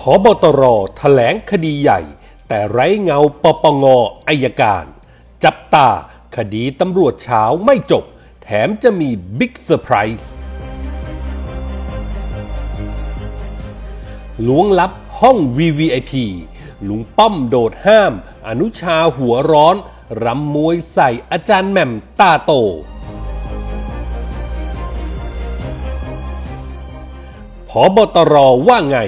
ผบ.ตร.แถลงคดีใหญ่ แต่ไร้เงาปปงอัยการ จับตาคดีตำรวจเช้าไม่จบ แถมจะมี big surprise ล้วงลับห้อง VVIP ลุงป้อมโดดห้าม อนุชาหัวร้อน รำมวยใส่อาจารย์แหม่มตาโตผอบตรว่าไง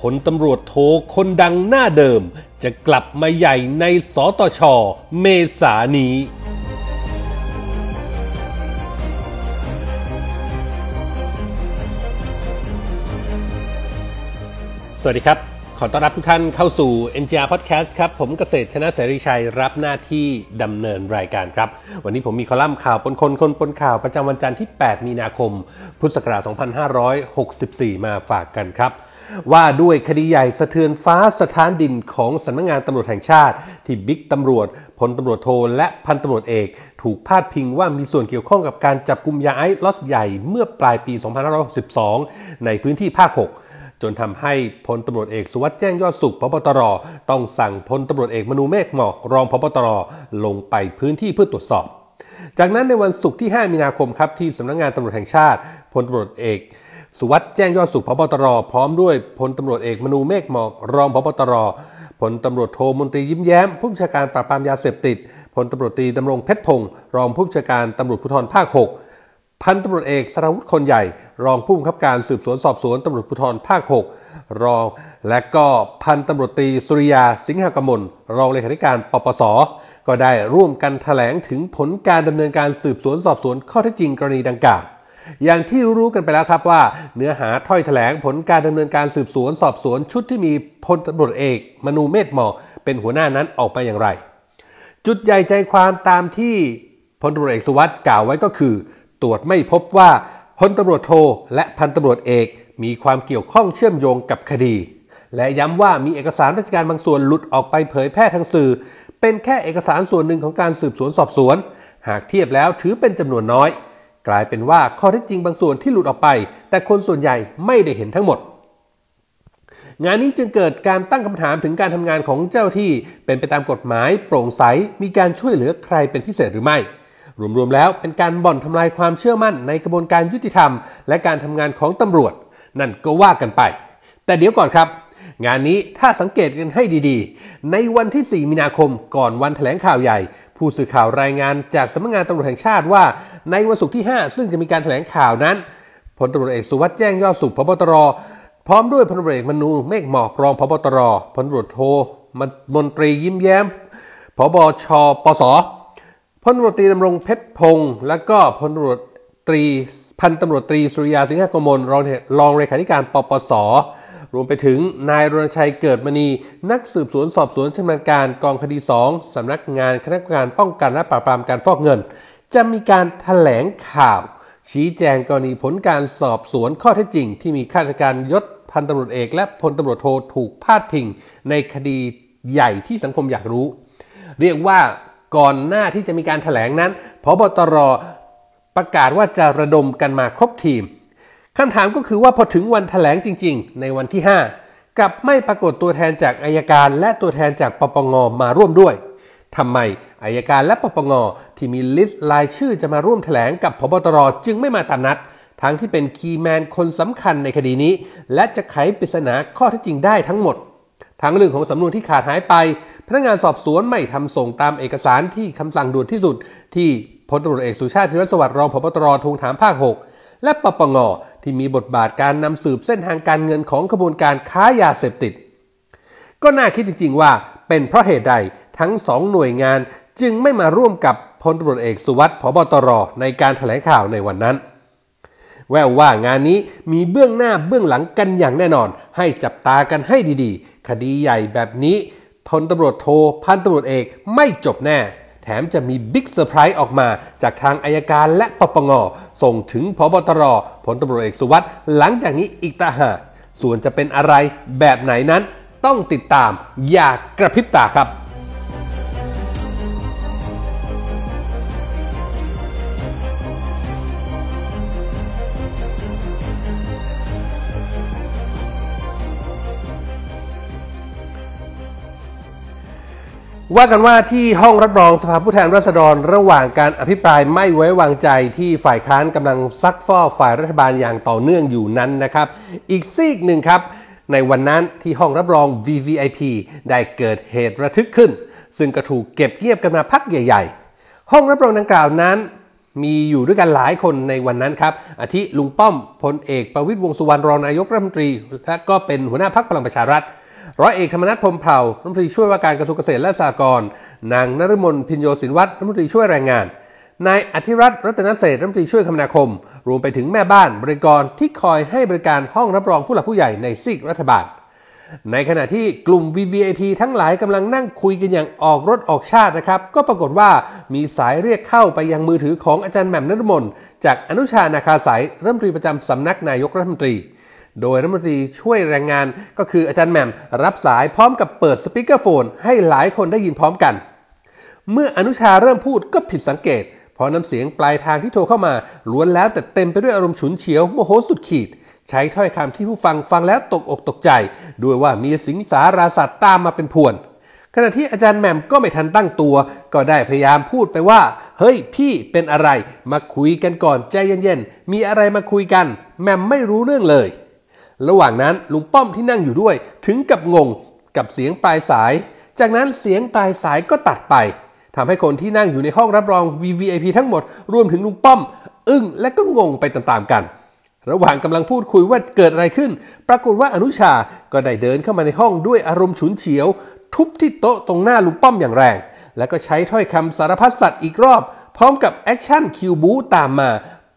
พลตำรวจโทคนดังหน้าเดิม จะกลับมาใหญ่ในสตช เมษานี้สวัสดีครับ ขอต้อนรับทุกท่านเข้าสู่ NGR Podcast ครับ ผมเกษตรชนะเสรีชัยรับหน้าที่ดำเนินรายการครับ วันนี้ผมมีคอลัมน์ข่าวปนคนคนปนข่าวประจำวันจันทร์ที่ 8 มีนาคม พุทธศักราช 2564 มาฝากกันครับ ว่าด้วยคดีใหญ่สะเทือนฟ้าสถานดินของสำนักงงานตำรวจแห่งชาติ ที่บิ๊กตำรวจพลตำรวจโทและพันตำรวจเอก ถูกพาดพิงว่ามีส่วนเกี่ยวข้องกับการจับกลุ่มยาไอซ์ล็อตใหญ่เมื่อปลายปี 2562 ในพื้นที่ภาค 6จนทำให้พลตำรวจเอกสุวัสด์แจ้งยอดสุขพบตร ต้องสั่งพลตำรวจเอกมนูเมฆหมอกรองพบตร ลงไปพื้นที่เพื่อตรวจสอบ จากนั้นในวันศุกร์ที่ 5 มีนาคมครับที่สำนักงงานตำรวจแห่งชาติพลตำรวจเอก สุวัสด์แจ้งยอดสุขพบตร พร้อมด้วยพลตำรวจเอกมนูเมฆหมอกรองพบตรพลตำรวจโทมนตรียิ้มแย้ม ผู้บัญชาการปราบปรามยาเสพติดพลตำรวจตรีดำรงเพชรพงศ์รองผู้บัญชาการตำรวจภูธรภาค 6 พันตำรวจเอกสราวุฒิคนใหญ่ รองผู้บังคับการสืบสวนสอบสวนตำรวจภูธรภาค 6 รอง และก็พันตำรวจตรีสุริยาสิงหกมลรองเลขาธิการปปสก็ได้ร่วมกันถแถลงถึงผลการดำเนินการสืบสวนสอบสวนข้อเท็จจริงกรณีดังกล่าว อย่างที่รู้กันไปแล้วครับว่า เนื้อหาถ้อยแถลงผลการดำเนินการสืบสวนสอบสวนชุดที่มีพลตำรวจเอก มนูเมธหมอกเป็นหัวหน้านั้นออกมาอย่างไร จุดใหญ่ใจความตามที่พลตำรวจเอกสุวัสด์กล่าวไว้ก็คือ ตรวจไม่พบว่าพลตำรวจโทและพันตำรวจเอก มีความเกี่ยวข้องเชื่อมโยงกับคดี และย้ำว่ามีเอกสารราชการบางส่วนหลุดออกไปเผยแพร่ทางสื่อ เป็นแค่เอกสารส่วนหนึ่งของการสืบสวนสอบสวน หากเทียบแล้วถือเป็นจำนวนน้อย กลายเป็นว่าข้อเท็จจริงบางส่วนที่หลุดออกไป แต่คนส่วนใหญ่ไม่ได้เห็นทั้งหมด งานนี้จึงเกิดการตั้งคำถามถึงการทำงานของเจ้าที่เป็นไปตามกฎหมาย โปร่งใสมีการช่วยเหลือใครเป็นพิเศษหรือไม่ รวมๆแล้วเป็นการบ่อนทำลายความเชื่อมั่นในกระบวนการยุติธรรม และการทำงานของตำรวจ นั่นก็ว่ากันไป แต่เดี๋ยวก่อนครับ งานนี้ถ้าสังเกตกันให้ดีๆ ในวันที่ 4 มีนาคมก่อนวันแถลงข่าวใหญ่ ผู้สื่อข่าวรายงานจากสำนักงานตำรวจแห่งชาติว่า ในวันศุกร์ที่ 5 ซึ่งจะมีการแถลงข่าวนั้นพลตำรวจเอกสุวัสด์แจ้งยอดสุขพบตร พร้อมด้วยพลตำรวจเอกมนูเมฆหมอกรองพบตรพลตำรวจโทมนตรียิ้มแย้มพบชปสพลตำรวจตรีดำรงเพชรพงศ์และก็พลตำรวจตรีพันตำรวจตรีสุริยาสิงหกมลรองรองเลขาธิการปปส รวมไปถึงนายรณชัยเกิดมณี นักสืบสวนสอบสวนชำนาญการกองคดี 2 สำนักงานคณะกรรมการป้องกันและปราบปรามการฟอกเงิน จะมีการถแถลงข่าว ชี้แจงกรณีผลการสอบสวนข้อเท็จจริง ที่มีข้าราชการยศพันตำรวจเอกและพลตำรวจโทถูกพาดพิง ในคดีใหญ่ที่สังคมอยากรู้ เรียกว่าก่อนหน้าที่จะมีการถแถลงนั้นพบตรประกาศว่าจะระดมกันมาครบทีม คำถามก็คือว่าพอถึงวันถแถลงจริง ๆ ในวันที่ 5 กลับไม่ปรากฏตัวแทนจากอายการและตัวแทนจากปปงมาร่วมด้วยทำไมอายการและปปงที่มีลิสต์รายชื่อจะมาร่วมถแถลงกับพบตรจึงไม่มาตามนัด ทั้งที่เป็นคีย์แมนคนสำคัญในคดีนี้ และจะไขปริศนาข้อเท็จจริงได้ทั้งหมด ทั้งเรื่องของสำนวนที่ขาดหายไป พนักงานสอบสวนไม่ทำส่งตามเอกสารที่คำสั่งด่วนที่สุด ที่พลตรวจเอกสุชาติธีรสวัสดิ์รองพบตรทวงถามภาค 6 และปปง ที่มีบทบาทการนำสืบเส้นทางการเงินของขบวนการค้ายาเสพติด ก็น่าคิดจริง ๆ ว่าเป็นเพราะเหตุใดทั้งสองหน่วยงานจึงไม่มาร่วมกับพลตำรวจเอกสุวัสด์พบตรในการแถลงข่าวในวันนั้น แววว่างานนี้มีเบื้องหน้าเบื้องหลังกันอย่างแน่นอน ให้จับตากันให้ดีๆ คดีใหญ่แบบนี้พลตำรวจโทพันตำรวจเอกไม่จบแน่ แถมจะมี big surprise ออกมา จากทางอัยการและปปงส่งถึงผบ.ตร. พลตำรวจเอกสุวัฒน์หลังจากนี้อีกต่างหาก ส่วนจะเป็นอะไรแบบไหนนั้น ต้องติดตามอย่ากกระพริบตาครับ ว่ากันว่าที่ห้องรับรองสภาผู้แทนราษฎรระหว่างการอภิปรายไม่ไว้วางใจที่ฝ่ายค้านกำลังซักฟอกฝ่ายรัฐบาลอย่างต่อเนื่องอยู่นั้นนะครับ อีกซีกหนึ่งครับ ในวันนั้นที่ห้องรับรอง VVIP ได้เกิดเหตุระทึกขึ้น ซึ่งก็ถูกเก็บเงียบกันมาพักใหญ่ ๆ ห้องรับรองดังกล่าวนั้น มีอยู่ด้วยกันหลายคนในวันนั้นครับอาทิลุงป้อมพลเอกประวิตรวงสุวรรณรองนายกรัฐมนตรีและก็เป็นหัวหน้าพักพลังประชารัฐ ร้อยเอกธรรมนัฐพรมเผ่ารัฐมนตรีช่วยว่าการกระทรวงเกษตรและสหกรณ์นางนฤมลพินโยสินวัตรรัฐมนตรีช่วยแรงงานนายอธิรัตน์รัตนเศษฐ์รัฐมนตรีช่วยคมนาคม รวมไปถึงแม่บ้านบริกรที่คอยให้บริการห้องรับรองผู้หลักผู้ใหญ่ในซีกรัฐบาล ในขณะที่กลุ่ม VVIP ทั้งหลายกำลังนั่งคุยกันอย่างออกรถออกชาตินะครับ ก็ปรากฏว่ามีสายเรียกเข้าไปยังมือถือของอาจารย์แหม่มนฤมลจากอนุชานาคาสายรัฐมนตรีประจำสำนักนายกรัฐมนตรี โดยรัฐมนตรีช่วยแรงงานก็คืออาจารย์แหม่มรับสายพร้อมกับเปิดสปีกเกอร์โฟนให้หลายคนได้ยินพร้อมกัน เมื่ออนุชาเริ่มพูดก็ผิดสังเกต เพราะน้ำเสียงปลายทางที่โทรเข้ามาล้วนแล้วแต่เต็มไปด้วยอารมณ์ฉุนเฉียวโมโหสุดขีด ใช้ถ้อยคำที่ผู้ฟังฟังแล้วตกอกตกใจ ด้วยว่ามีสิงสาราสัตว์ตามมาเป็นพวนขณะที่อาจารย์แหม่มก็ไม่ทันตั้งตัว ก็ได้พยายามพูดไปว่า เฮ้ยพี่เป็นอะไร มาคุยกันก่อนใจเย็นๆ มีอะไรมาคุยกัน แหม่มไม่รู้เรื่องเลย ระหว่างนั้นลุงป้อมที่นั่งอยู่ด้วย ถึงกับงงกับเสียงปลายสาย จากนั้นเสียงปลายสายก็ตัดไปทำให้คนที่นั่งอยู่ในห้องรับรอง VVIP ทั้งหมดรวมถึงลุงป้อม อึ้งและก็งงไปตามๆกัน ระหว่างกำลังพูดคุยว่าเกิดอะไรขึ้น ปรากฏว่าอนุชาก็ได้เดินเข้ามาในห้องด้วยอารมณ์ฉุนเฉียว ทุบที่โต๊ะตรงหน้าลุงป้อมอย่างแรง แล้วก็ใช้ถ้อยคำสารพัดสัตว์อีกรอบ พร้อมกับ action คิวบู๊ตามมา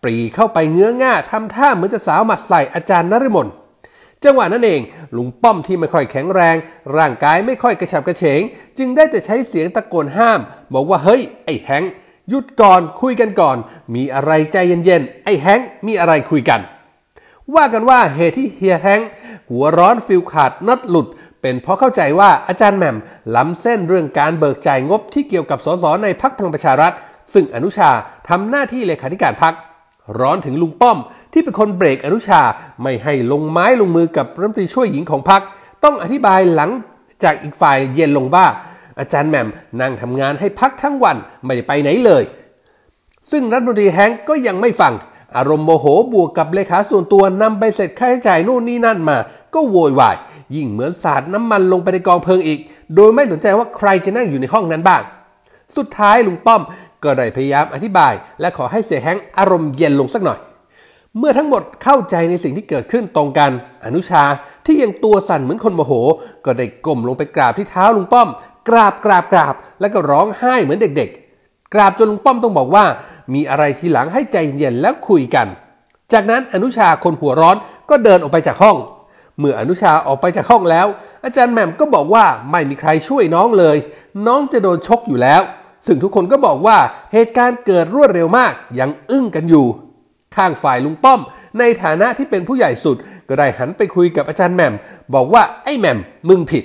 ปรี่เข้าไปเงื้อง่าทำท่าเหมือนจะสาวหมัดใส่อาจารย์นฤมล จังหวะนั้นเองลุงป้อมที่ไม่ค่อยแข็งแรง ร่างกายไม่ค่อยกระฉับกระเฉง จึงได้แต่ใช้เสียงตะโกนห้าม บอกว่าเฮ้ย ไอ้แฮงหยุดก่อนคุยกันก่อน มีอะไรใจเย็นๆไอ้แฮงมีอะไรคุยกัน ว่ากันว่าเหตุที่เฮียแฮงหัวร้อนฟิวส์ขาดน็อตหลุด เป็นเพราะเข้าใจว่าอาจารย์แหม่มล้ำเส้นเรื่องการเบิกจ่ายงบที่เกี่ยวกับสสในพักพลังประชารัฐ ซึ่งอนุชาทำหน้าที่เลขาธิการพักร้อนถึงลุงป้อม ที่เป็นคนเบรกอนุชาไม่ให้ลงไม้ลงมือกับรัฐมนตรีช่วยหญิงของพรรคต้องอธิบายหลังจากอีกฝ่ายเย็นลงว่าอาจารย์แหม่มนั่งทำงานให้พักทั้งวันไม่ได้ไปไหนเลย ซึ่งรัฐมนตรีแฮงก็ยังไม่ฟัง อารมณ์โมโหบวกกับเลขาส่วนตัวนำไปเสร็จค่าใช้จ่ายนู่นนี่นั่นมา ก็โวยวาย ยิ่งเหมือนสาดน้ำมันลงไปในกองเพลิงอีก โดยไม่สนใจว่าใครจะนั่งอยู่ในห้องนั้นบ้าง สุดท้ายลุงป้อมก็ได้พยายามอธิบาย และขอให้เสียแฮงอารมณ์เย็นลงสักหน่อย เมื่อทั้งหมดเข้าใจในสิ่งที่เกิดขึ้นตรงกัน อนุชาที่ยังตัวสั่นเหมือนคนโมโห ก็ได้ก้มลงไปกราบที่เท้าลุงป้อม กราบกราบกราบ แล้วก็ร้องไห้เหมือนเด็กๆ กราบจนลุงป้อมต้องบอกว่า มีอะไรทีหลังให้ใจเย็นแล้วคุยกัน จากนั้นอนุชาคนหัวร้อนก็เดินออกไปจากห้อง เมื่ออนุชาออกไปจากห้องแล้ว อาจารย์แหม่มก็บอกว่าไม่มีใครช่วยน้องเลย น้องจะโดนชกอยู่แล้ว ซึ่งทุกคนก็บอกว่าเหตุการณ์เกิดรวดเร็วมากยังอึ้งกันอยู่ ข้างฝ่ายลุงป้อม ในฐานะที่เป็นผู้ใหญ่สุด ก็ได้หันไปคุยกับอาจารย์แหม่ม บอกว่าไอ้แหม่มมึงผิด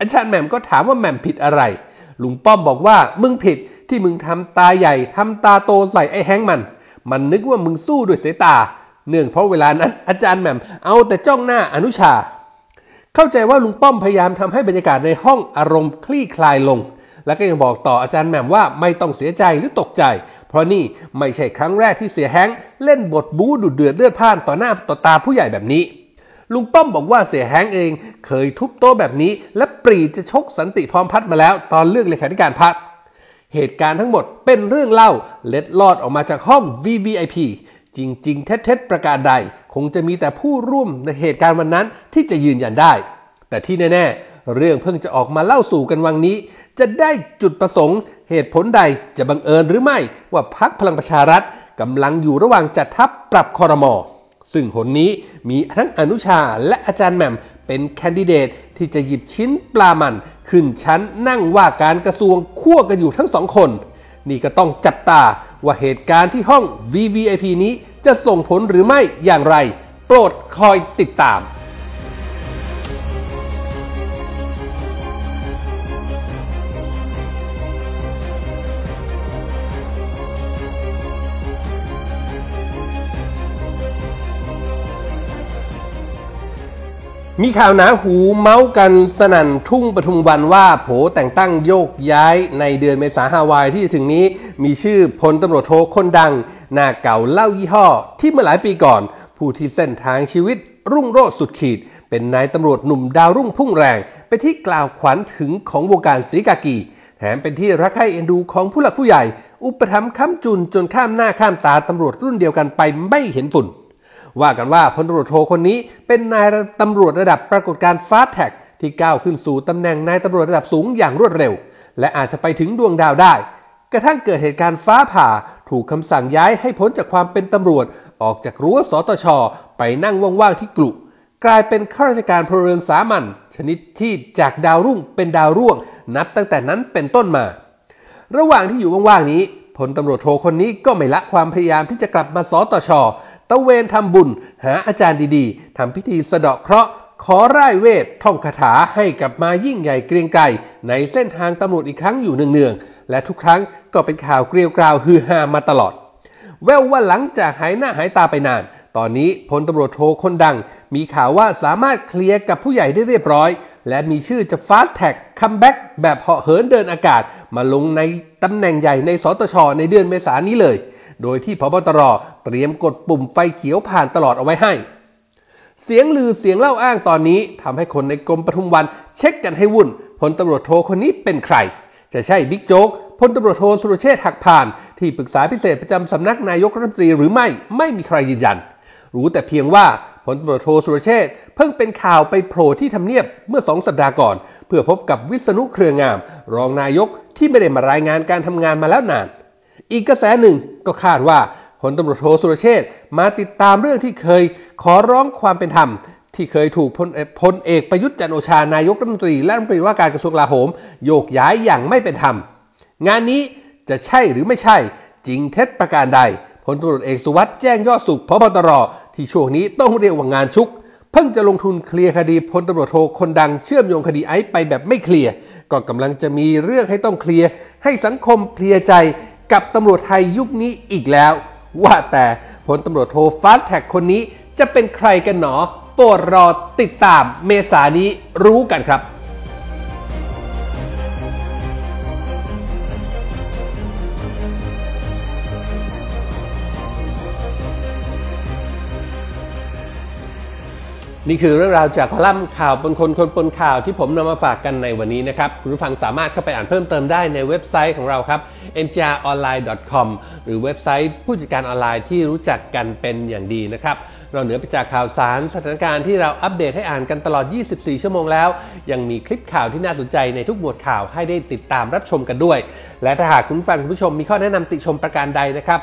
อาจารย์แหม่มก็ถามว่าแหม่มผิดอะไร ลุงป้อมบอกว่ามึงผิดที่มึงทำตาใหญ่ทำตาโตใส่ไอ้แฮงมัน มันนึกว่ามึงสู้ด้วยสายตา เนื่องเพราะเวลานั้นอาจารย์แหม่มเอาแต่จ้องหน้าอนุชา เข้าใจว่าลุงป้อมพยายามทำให้บรรยากาศในห้องอารมณ์คลี่คลายลง แล้วก็ยังบอกต่ออาจารย์แหม่มว่าไม่ต้องเสียใจหรือตกใจ ราะนี่ไม่ใช่ครั้งแรกที่เสียแฮงเล่นบทบู๊ดุเดือดเลือดพ่านต่อหน้าต่อตาผู้ใหญ่แบบนี้ ลุงป้อมบอกว่าเสียแฮงเองเคยทุบโต๊ะแบบนี้ และปรีจะชกสันติพร้อมพัดมาแล้ว ตอนเลือกเลขาธิการพักเหตุการณ์ทั้งหมดเป็นเรื่องเล่าเล็ดลอดออกมาจากห้อง VVIP จริง ๆ เท็จๆประการใด คงจะมีแต่ผู้ร่วมในเหตุการณ์วันนั้นที่จะยืนยันได้ แต่ที่แน่ ๆ เรื่องเพิ่งจะออกมาเล่าสู่กันวังนี้ จะได้จุดประสงค์เหตุผลใดจะบังเอิญหรือไม่ว่าพักพลังประชารัฐกำลังอยู่ระหว่างจัดทัพปรับคอรมอซึ่งหนนี้มีทั้งอนุชาและอาจารย์แหม่มเป็นแคนดิเดตที่จะหยิบชิ้นปลามัน ขึ้นชั้นนั่งว่าการกระทรวงคั่วกันอยู่ทั้งสองคน นี่ก็ต้องจับตาว่าเหตุการณ์ที่ห้อง VVIP นี้จะส่งผลหรือไม่อย่างไร โปรดคอยติดตาม มีข่าวหนาหูเมาส์กันสนั่นทุ่งปทุมวันว่าโผแต่งตั้งโยกย้ายในเดือนเมษาฮาวายที่จะถึงนี้ มีชื่อพลตำรวจโทคนดัง หน้าเก่าเล่ายี่ห้อ ที่เมื่อหลายปีก่อน ผู้ที่เส้นทางชีวิตรุ่งโรจน์สุดขีด เป็นนายตำรวจหนุ่มดาวรุ่งพุ่งแรง เป็นที่กล่าวขวัญถึงของวงการสีกากี แถมเป็นที่รักใคร่เอ็นดูของผู้หลักผู้ใหญ่ อุปถัมภ์ค้ำจุนจนข้ามหน้าข้ามตาตำรวจรุ่นเดียวกันไปไม่เห็นฝุ่น ว่ากันว่าพลตำรวจโทคนนี้เป็นนายตำรวจระดับปรากฏการณ์ fast track ที่ก้าวขึ้นสู่ตำแหน่งนายตำรวจระดับสูงอย่างรวดเร็ว และอาจจะไปถึงดวงดาวได้ กระทั่งเกิดเหตุการณ์ฟ้าผ่าถูกคำสั่งย้ายให้พ้นจากความเป็นตำรวจ ออกจากรั้วสตช ไปนั่งว่างๆที่กรุกลายเป็นข้าราชการพลเรือนสามัญชนิดที่จากดาวรุ่งเป็นดาวร่วง นับตั้งแต่นั้นเป็นต้นมา ระหว่างที่อยู่ว่างๆนี้พลตำรวจโทคนนี้ก็ไม่ละความพยายามที่จะกลับมาสตช ตะเวนทำบุญ หาอาจารย์ดีๆทำพิธีสะเดาะเคราะห์ขอร่ายเวทท่องคาถาให้กลับมายิ่งใหญ่เกรียงไกรในเส้นทางตำรวจอีกครั้งอยู่เนืองๆ และทุกครั้งก็เป็นข่าวเกลียวกราวฮือฮามาตลอด แววว่าหลังจากหายหน้าหายตาไปนาน ตอนนี้พลตำรวจโทคนดัง มีข่าวว่าสามารถเคลียร์กับผู้ใหญ่ได้เรียบร้อย และมีชื่อจะ fast track comeback แบบเหาะเหินเดินอากาศ มาลงในตำแหน่งใหญ่ในสตชในเดือนเมษายนนี้เลย โดยที่ผบตรเตรียมกดปุ่มไฟเขียวผ่านตลอดเอาไว้ให้ เสียงลือเสียงเล่าอ้างตอนนี้ทำให้คนในกรมปทุมวันเช็คกันให้วุ่นพลตำรวจโทคนนี้เป็นใคร จะใช่บิ๊กโจ๊กพลตำรวจโทสุรเชษฐ์หักพาล ที่ปรึกษาพิเศษประจำสำนักนายกรัฐมนตรีหรือไม่ไม่มีใครยืนยัน รู้แต่เพียงว่าพลตำรวจโทสุรเชษฐ์เพิ่งเป็นข่าวไปโผล่ที่ทำเนียบเมื่อสองสัปดาห์ก่อน เพื่อพบกับวิษณุเครืองาม รองนายกที่ไม่ได้มารายงานการทำงานมาแล้วนาน อีกกระแสหนึ่งก็คาดว่าพลตำรวจโทสุรเชษมาติดตามเรื่องที่เคยขอร้องความเป็นธรรม ที่เคยถูกพลพลเอกประยุทธ์จันโอชานายกรัฐมนตรีและรัฐมนตรีว่าการกระทรวงกลาโหม โยกย้ายอย่างไม่เป็นธรรม งานนี้จะใช่หรือไม่ใช่จริงเท็จประการใดพลตำรวจเอกสุวัฒน์แจ้งยอดสุขผบตรที่ช่วงนี้ต้องเรียกว่างานชุก เพิ่งจะลงทุนเคลียร์คดีพลตำรวจโทคนดังเชื่อมโยงคดีไอซ์ไปแบบไม่เคลียร์ก็กำลังจะมีเรื่องให้ต้องเคลียร์ให้สังคมเคลียร์ใจ กับตำรวจไทยยุคนี้อีกแล้ว ว่าแต่พลตำรวจโท fast track คนนี้จะเป็นใครกันหนอโปรดรอติดตามเมษานี้รู้กันครับ นี่คือเรื่องราวจากคอลัมน์ข่าวปนคนคนปนข่าวที่ผมนำมาฝากกันในวันนี้นะครับคุณผู้ฟังสามารถเข้าไปอ่านเพิ่มเติมได้ในเว็บไซต์ของเราครับ njronline.com หรือเว็บไซต์ผู้จัดการออนไลน์ที่รู้จักกันเป็นอย่างดีนะครับเราเหนือไปจากข่าวสารสถานการณ์ที่เราอัปเดตให้อ่านกันตลอด 24 ชั่วโมงแล้ว ยังมีคลิปข่าวที่น่าสนใจในทุกหมวดข่าวให้ได้ติดตามรับชมกันด้วย และถ้าหากคุณฟังคุณผู้ชมมีข้อแนะนำติชมประการใดนะครับ